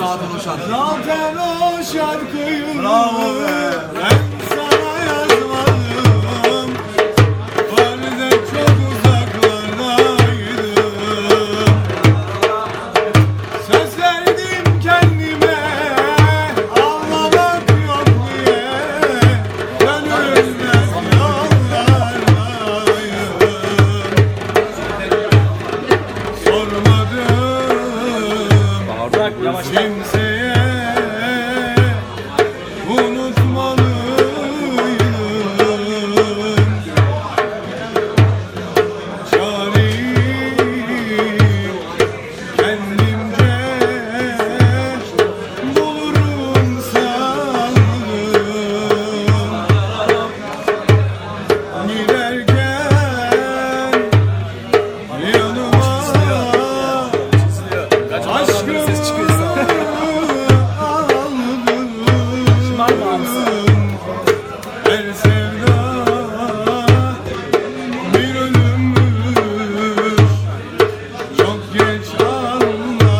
zaten o şarkı. Zaten o şarkıyı Bravo be. Yavaş. Kimse sevda bir ölümdür Çok geç anladım.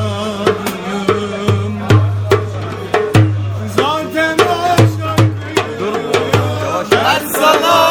Zaten başka bir ben sana